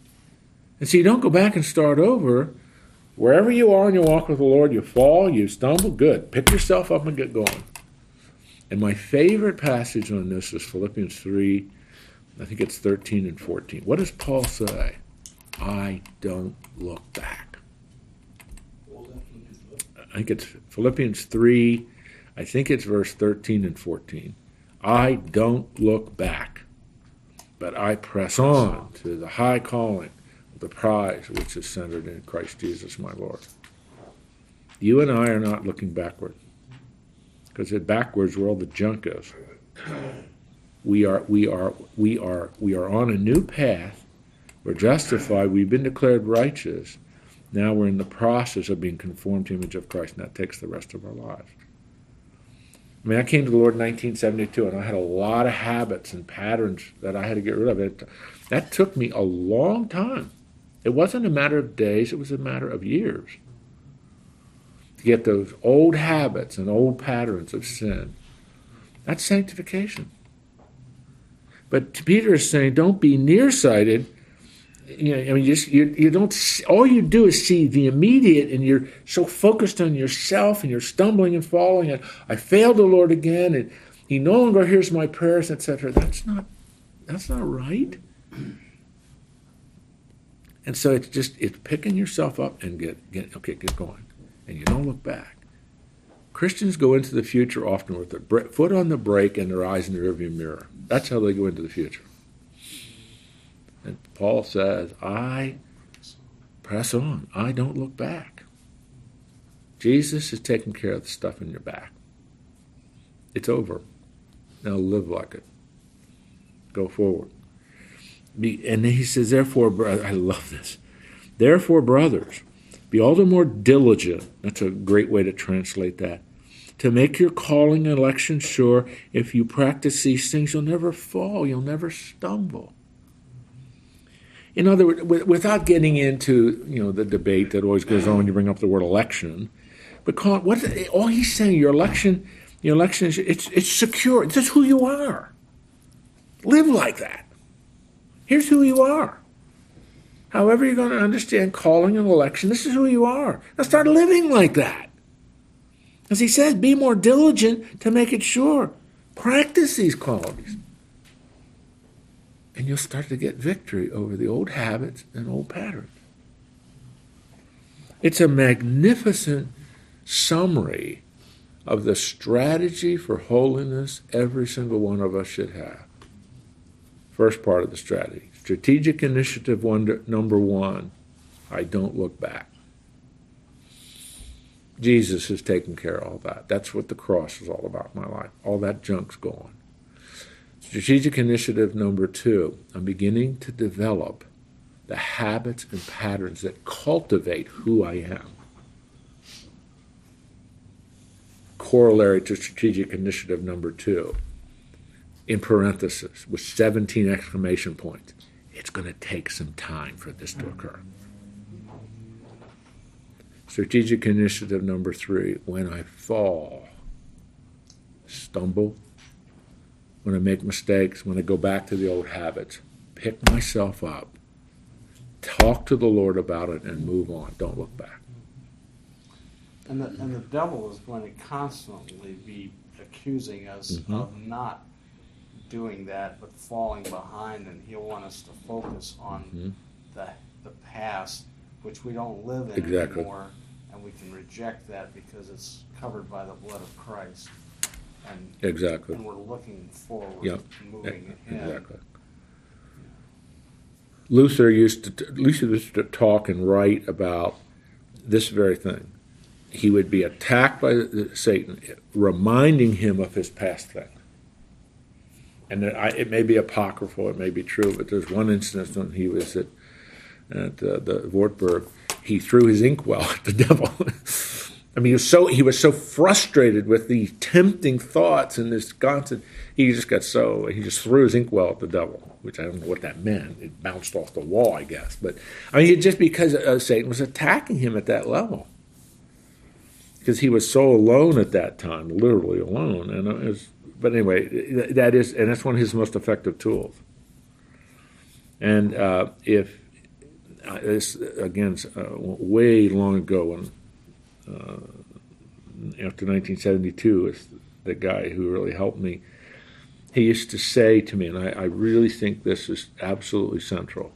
And so you don't go back and start over. Wherever you are in your walk with the Lord, you fall, you stumble, good. Pick yourself up and get going. And my favorite passage on this is Philippians 3, I think it's 13 and 14. What does Paul say? I don't look back. I think it's Philippians 3, I think it's verse 13 and 14. I don't look back, but I press on to the high calling the prize which is centered in Christ Jesus my Lord. You and I are not looking backward, because at backwards where all the junk is. We are, we are, we are, we are on a new path. We're justified. We've been declared righteous. Now we're in the process of being conformed to the image of Christ, and that takes the rest of our lives. I mean, I came to the Lord in 1972, and I had a lot of habits and patterns that I had to get rid of. It that took me a long time. It wasn't a matter of days; it was a matter of years to get those old habits and old patterns of sin. That's sanctification. But Peter is saying, don't be nearsighted you know, I mean, you, just, you, you don't, all you do is see the immediate and you're so focused on yourself and you're stumbling and falling and I failed the Lord again and he no longer hears my prayers, etc. That's not, that's not right. And so it's just, it's picking yourself up and get, get, okay, get going. And you don't look back. Christians go into the future often with their foot on the brake and their eyes in the rearview mirror. That's how they go into the future. And Paul says, I press on. I don't look back. Jesus is taking care of the stuff in your back. It's over. Now live like it. Go forward. And he says, therefore, brother, I love this. Therefore, brothers, be all the more diligent. That's a great way to translate that. To make your calling and election sure, if you practice these things, you'll never fall, you'll never stumble. In other words, without getting into you know the debate that always goes on when you bring up the word election, but call, what all he's saying, your election, your election is it's it's secure. It's just who you are. Live like that. Here's who you are. However, you're going to understand calling an election, this is who you are. Now start living like that. As he says, be more diligent to make it sure. Practice these qualities. And you'll start to get victory over the old habits and old patterns. It's a magnificent summary of the strategy for holiness every single one of us should have. First part of the strategy strategic initiative number one I don't look back. Jesus has taken care of all that. That's what the cross is all about in my life. All that junk's gone. Strategic initiative number two I'm beginning to develop the habits and patterns that cultivate who I am. Corollary to strategic initiative number two, in parenthesis, with 17 exclamation points. It's going to take some time for this to occur. Strategic initiative number three when I fall, stumble, when I make mistakes, when I go back to the old habits, pick myself up, talk to the Lord about it, and move on. Don't look back. And the, and the devil is going to constantly be accusing us mm-hmm. of not doing that, but falling behind, and he'll want us to focus on mm-hmm. the, the past, which we don't live in exactly. anymore, and we can reject that because it's covered by the blood of Christ. And, exactly. And we're looking forward, yep. moving ahead. Exactly. Luther used to Luther used to talk and write about this very thing he would be attacked by Satan, reminding him of his past thing. And it may be apocryphal, it may be true, but there's one instance when he was at, at uh, the Wartburg, he threw his inkwell at the devil. I mean, he was so he was so frustrated with these tempting thoughts and this constant. He just got so he just threw his inkwell at the devil, which I don't know what that meant. It bounced off the wall, I guess. But I mean, just because uh, Satan was attacking him at that level because he was so alone at that time, literally alone. And it was, but anyway, that is, and that's one of his most effective tools. And uh, if uh, this again, uh, way long ago, when uh, Uh, after 1972, is the guy who really helped me. He used to say to me, and I, I really think this is absolutely central.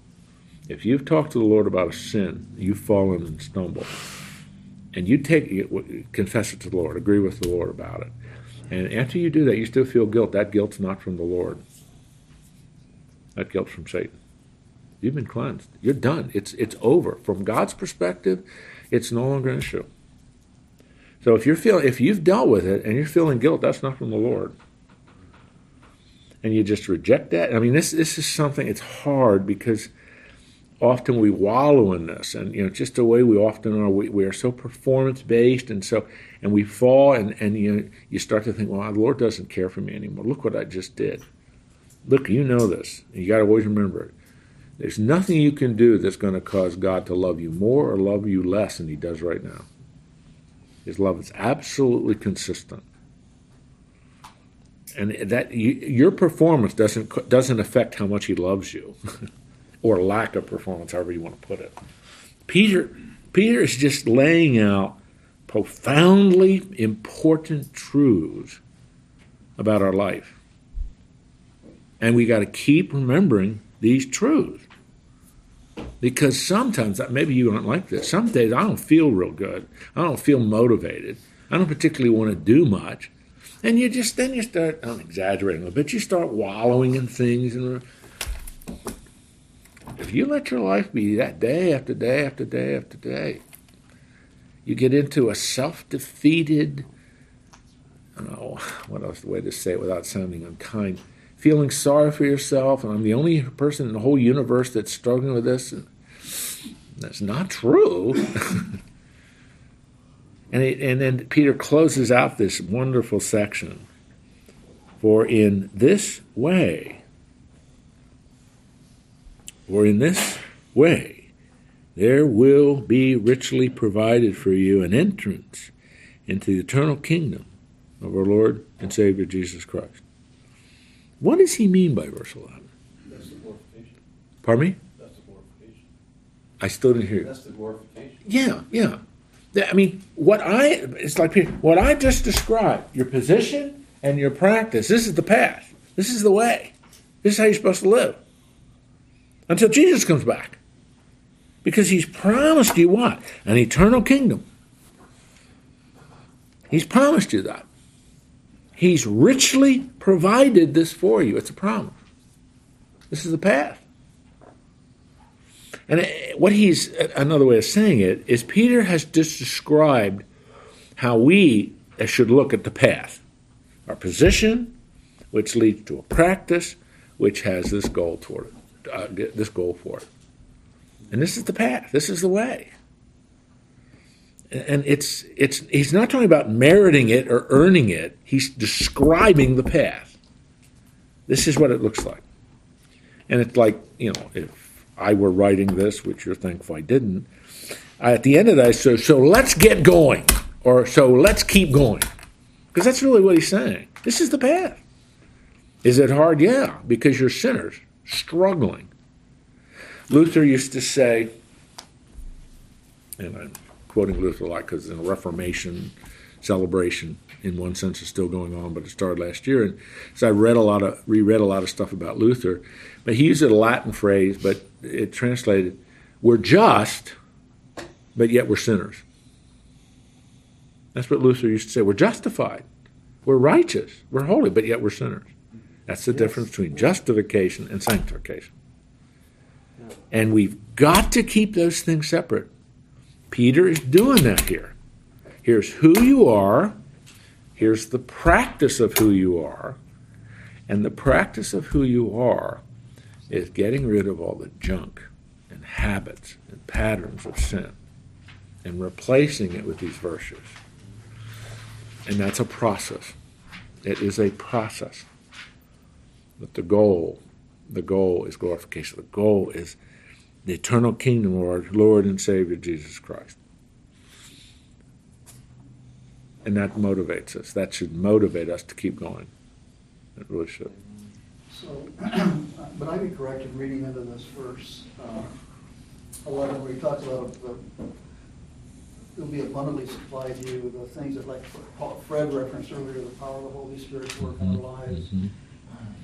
If you've talked to the Lord about a sin, you've fallen and stumbled and you take it, confess it to the Lord, agree with the Lord about it. And after you do that, you still feel guilt. That guilt's not from the Lord. That guilt's from Satan. You've been cleansed. You're done. It's it's over. From God's perspective, it's no longer an issue. So if you're feeling if you've dealt with it and you're feeling guilt, that's not from the Lord. And you just reject that. I mean, this this is something. It's hard because often we wallow in this and you know just the way we often are we, we are so performance based and so and we fall and and you you start to think well the lord doesn't care for me anymore look what i just did look you know this you got to always remember it there's nothing you can do that's going to cause god to love you more or love you less than he does right now his love is absolutely consistent and that you, your performance doesn't doesn't affect how much he loves you or lack of performance, however you want to put it. Peter, Peter is just laying out profoundly important truths about our life. And we got to keep remembering these truths. Because sometimes, maybe you aren't like this, some days I don't feel real good. I don't feel motivated. I don't particularly want to do much. And you just, then you start, I'm exaggerating a little bit, you start wallowing in things and if you let your life be that day after day after day after day, you get into a self defeated, I don't know what else the way to say it without sounding unkind, feeling sorry for yourself, and I'm the only person in the whole universe that's struggling with this. And That's not true. and, it, and then Peter closes out this wonderful section. For in this way, for in this way, there will be richly provided for you an entrance into the eternal kingdom of our Lord and Savior Jesus Christ. What does he mean by verse 11? That's the glorification. Pardon me? That's the glorification. I still didn't hear you. That's the glorification. Yeah, yeah. I mean, what I it's like what I just described, your position and your practice. This is the path. This is the way. This is how you're supposed to live until Jesus comes back, because He's promised you what an eternal kingdom. He's promised you that. He's richly provided this for you. It's a promise. This is the path. And uh, what he's, uh, another way of saying it, is Peter has just described how we uh, should look at the path. Our position, which leads to a practice, which has this goal toward it, uh, this goal for it. And this is the path. This is the way. And it's, it's, he's not talking about meriting it or earning it. He's describing the path. This is what it looks like. And it's like, you know, if I were writing this, which you're thankful I didn't, at the end of that, I say, so let's get going, or so let's keep going. Because that's really what he's saying. This is the path. Is it hard? Yeah, because you're sinners, struggling. Luther used to say, and I'm quoting Luther a lot because in a Reformation celebration, in one sense, is still going on, but it started last year. And so I read a lot of, reread a lot of stuff about Luther, but he used a Latin phrase, but it translated, "We're just, but yet we're sinners." That's what Luther used to say. We're justified, we're righteous, we're holy, but yet we're sinners. That's the difference between justification and sanctification. And we've got to keep those things separate. Peter is doing that here. Here's who you are, here's the practice of who you are, and the practice of who you are is getting rid of all the junk and habits and patterns of sin and replacing it with these verses. And that's a process. It is a process. But the goal, the goal is glorification. The goal is the eternal kingdom of our Lord and Savior Jesus Christ. And that motivates us. That should motivate us to keep going. It really should. So, but I'd be correct in reading into this verse, uh, eleven, where he talks about the, it'll be abundantly supplied to you, the things that like Fred referenced earlier, the power of the Holy Spirit to work in our lives, Mhm.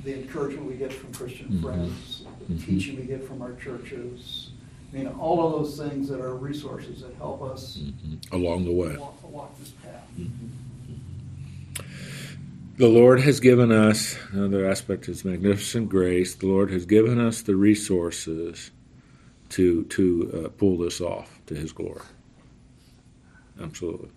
the encouragement we get from Christian Mhm. friends, the Mhm. teaching we get from our churches. I mean, all of those things that are resources that help us Mhm. Along the way. walk, walk this path. The Lord has given us, another aspect is magnificent grace, the Lord has given us the resources to, to uh, pull this off to His glory. Absolutely.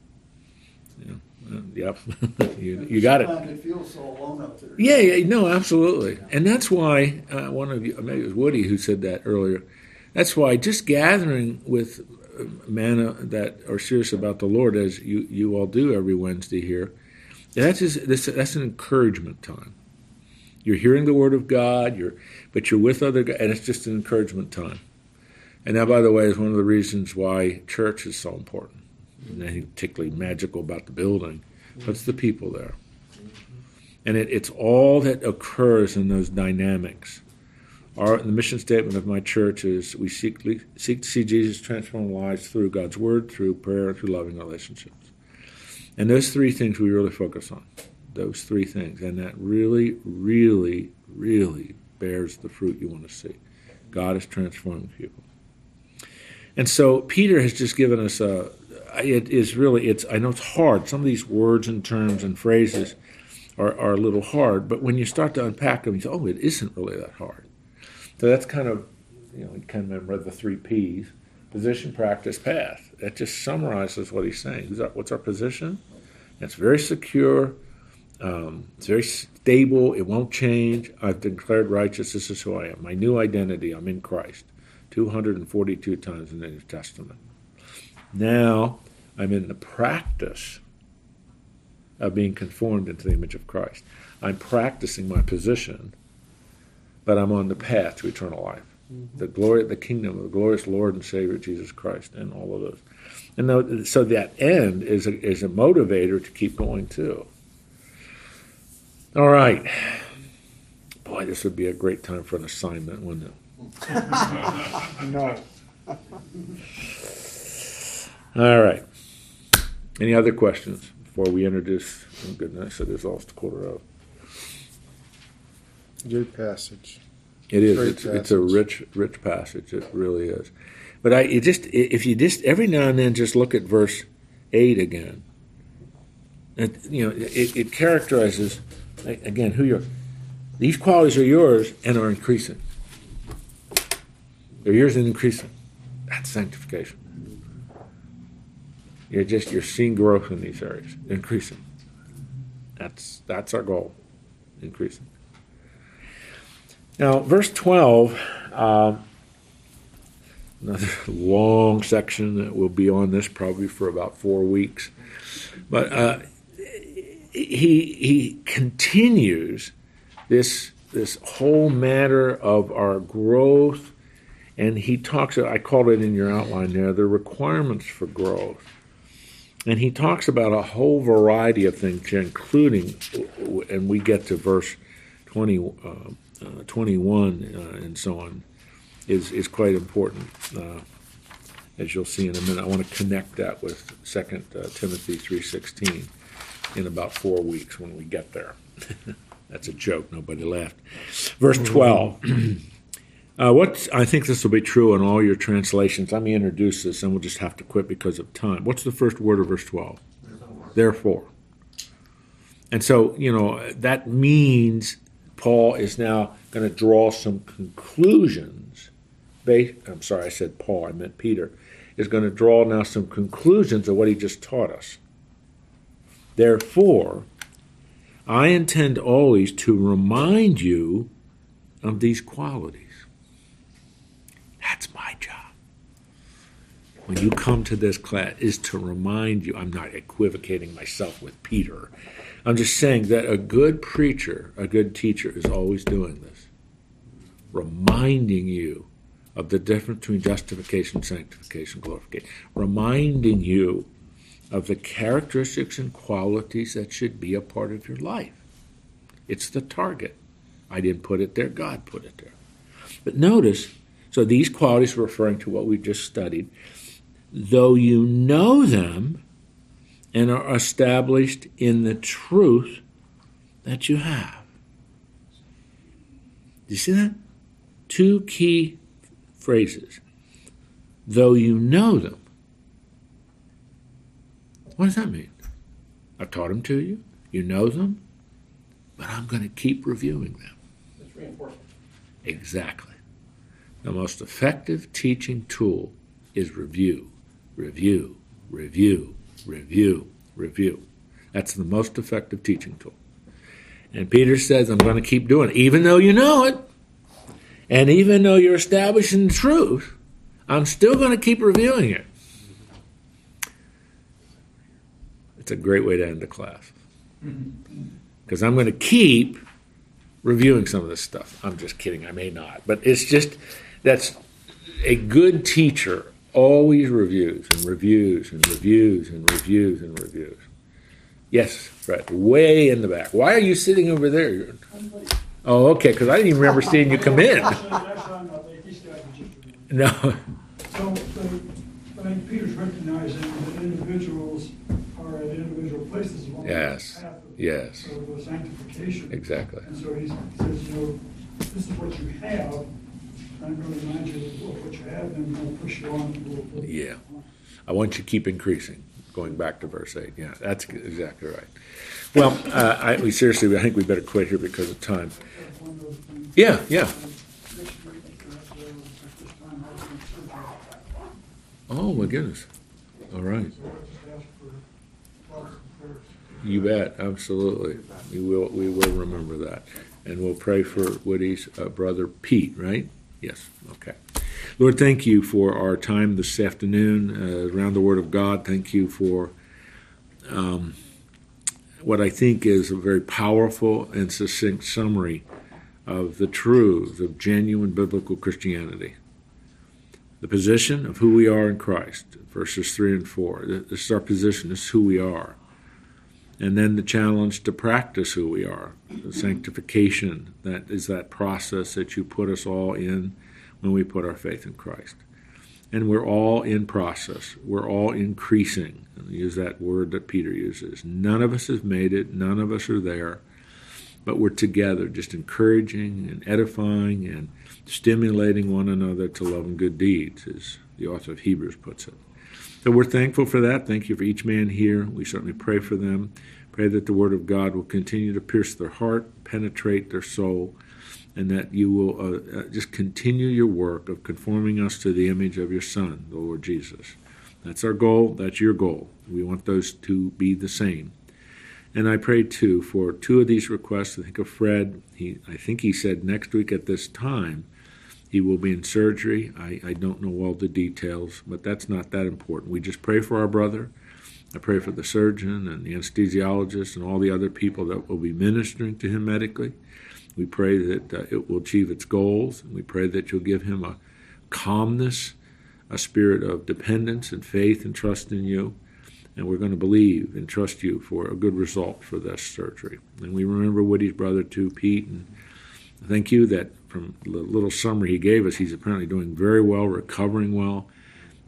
Yeah. Uh, yep. you, you got it. Sometimes it feels so alone up there. Yeah, yeah, no, absolutely, and that's why uh, one of you, maybe it was Woody who said that earlier. That's why just gathering with uh, men uh, that are serious about the Lord, as you you all do every Wednesday here, that's just, that's, that's an encouragement time. You're hearing the Word of God, you're but you're with other, guys, and it's just an encouragement time. And that, by the way, is one of the reasons why church is so important. Nothing particularly magical about the building, but it's the people there. And it, it's all that occurs in those dynamics. Our, the mission statement of my church is we seek, seek to see Jesus transform lives through God's Word, through prayer, through loving relationships. And those three things we really focus on. Those three things. And that really, really, really bears the fruit you want to see. God is transforming people. And so Peter has just given us a, it is really, it's, I know it's hard. Some of these words and terms and phrases are, are a little hard, but when you start to unpack them, you say, oh, it isn't really that hard. So that's kind of, you know, kind of remember the three P's position, practice, path. That just summarizes what he's saying. Who's our, what's our position? It's very secure, um, it's very stable, it won't change. I've declared righteous, this is who I am. My new identity, I'm in Christ. 242 times in the New Testament. Now I'm in the practice of being conformed into the image of Christ. I'm practicing my position, but I'm on the path to eternal life. Mm-hmm. The glory, the kingdom of the glorious Lord and Savior Jesus Christ, and all of those. And so that end is a, is a motivator to keep going too. All right. Boy, this would be a great time for an assignment, wouldn't it? No. All right. Any other questions before we introduce? Oh, goodness, it is almost a quarter of. Good passage. It is. Great It's, it's a rich, rich passage. It really is. But I, it just if you just every now and then just look at verse eight again. It, you know, it, it characterizes again who you're. These qualities are yours and are increasing. They're yours and increasing. That's sanctification. You're just you're seeing growth in these areas, increasing. That's that's our goal, increasing. Now, verse 12, um, another long section that will be on this probably for about four weeks. But uh, he, he continues this, this whole matter of our growth, and he talks, I called it in your outline there, the requirements for growth. And he talks about a whole variety of things, including, and we get to verse 20. Uh, uh, 21 uh, and so on is, is quite important, uh, as you'll see in a minute. I want to connect that with 2 uh, Timothy 3.16 in about four weeks when we get there. That's a joke. Nobody laughed. Verse 12. Uh, what I think this will be true in all your translations. Let me introduce this, and we'll just have to quit because of time. What's the first word of verse twelve? Therefore. And so, you know, that means Paul is now going to draw some conclusions. Based, I'm sorry, I said Paul, I meant Peter, is going to draw now some conclusions of what he just taught us. Therefore, I intend always to remind you of these qualities. That's my job. When you come to this class, is to remind you. I'm not equivocating myself with Peter. I'm just saying that a good preacher, a good teacher, is always doing this, reminding you of the difference between justification, sanctification, glorification, reminding you of the characteristics and qualities that should be a part of your life. It's the target. I didn't put it there, God put it there. But notice, so these qualities referring to what we just studied. Though you know them and are established in the truth that you have. Do you see that? Two key phrases. Though you know them. What does that mean? I've taught them to you. You know them. But I'm going to keep reviewing them. It's reinforcement. Exactly. The most effective teaching tool is review, review, review, review, review. That's the most effective teaching tool. And Peter says, I'm going to keep doing it, even though you know it, and even though you're establishing the truth, I'm still going to keep reviewing it. It's a great way to end the class. Because I'm going to keep reviewing some of this stuff. I'm just kidding, I may not. But it's just that's a good teacher always reviews and reviews and reviews and reviews and reviews. Yes, Fred, way in the back. Why are you sitting over there? Oh, okay, because I didn't even remember seeing you come in. No, So, so I think Peter's recognizing that individuals are at individual places along the Yes, path of- yes. of sanctification. exactly. And so he says, you know, this is what you have, Yeah. I want you to keep increasing. Going back to verse eight. Yeah, that's exactly right. Well, uh, I, we seriously, I think we better quit here because of time. Yeah, yeah. Oh my goodness. All right. You bet. Absolutely. We will. We will remember that, and we'll pray for Woody's uh, brother Pete. Right? Yes. Okay. Lord, thank you for our time this afternoon uh, around the Word of God. Thank you for um, what I think is a very powerful and succinct summary of the truths of genuine biblical Christianity. The position of who we are in Christ, verses 3 and 4. This is our position, this is who we are. And then the challenge to practice who we are. The sanctification, that is that process that you put us all in when we put our faith in Christ. And we're all in process. We're all increasing. And use that word that Peter uses. None of us have made it. None of us are there. But we're together, just encouraging and edifying and stimulating one another to love and good deeds, as the author of Hebrews puts it. So we're thankful for that. Thank you for each man here. We certainly pray for them. Pray that the Word of God will continue to pierce their heart, penetrate their soul, and that you will uh, uh, just continue your work of conforming us to the image of your Son, the Lord Jesus. That's our goal. That's your goal. We want those to be the same. And I pray too for two of these requests. I think of Fred. He, I think he said next week at this time he will be in surgery. I, I don't know all the details, but that's not that important. We just pray for our brother. I pray for the surgeon and the anesthesiologist and all the other people that will be ministering to him medically. We pray that uh, it will achieve its goals. And we pray that you'll give him a calmness, a spirit of dependence and faith and trust in you. And we're going to believe and trust you for a good result for this surgery. And we remember Woody's brother too, Pete. And thank you that from the little summary he gave us, he's apparently doing very well, recovering well.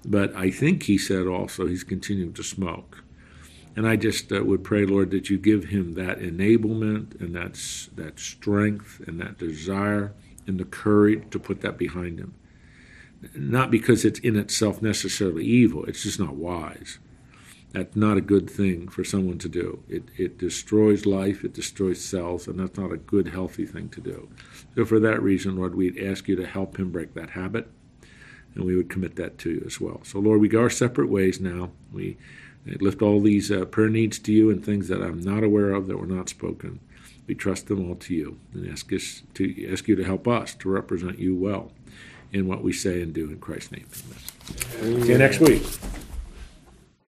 But I think he said also he's continuing to smoke. And I just uh, would pray, Lord, that you give him that enablement and that, that strength and that desire and the courage to put that behind him. Not because it's in itself necessarily evil, it's just not wise. That's not a good thing for someone to do. It, it destroys life, it destroys cells, and that's not a good, healthy thing to do. So, for that reason, Lord, we'd ask you to help him break that habit, and we would commit that to you as well. So, Lord, we go our separate ways now. We lift all these uh, prayer needs to you and things that I'm not aware of that were not spoken. We trust them all to you and ask, us to, ask you to help us to represent you well in what we say and do in Christ's name. Amen. See you next week.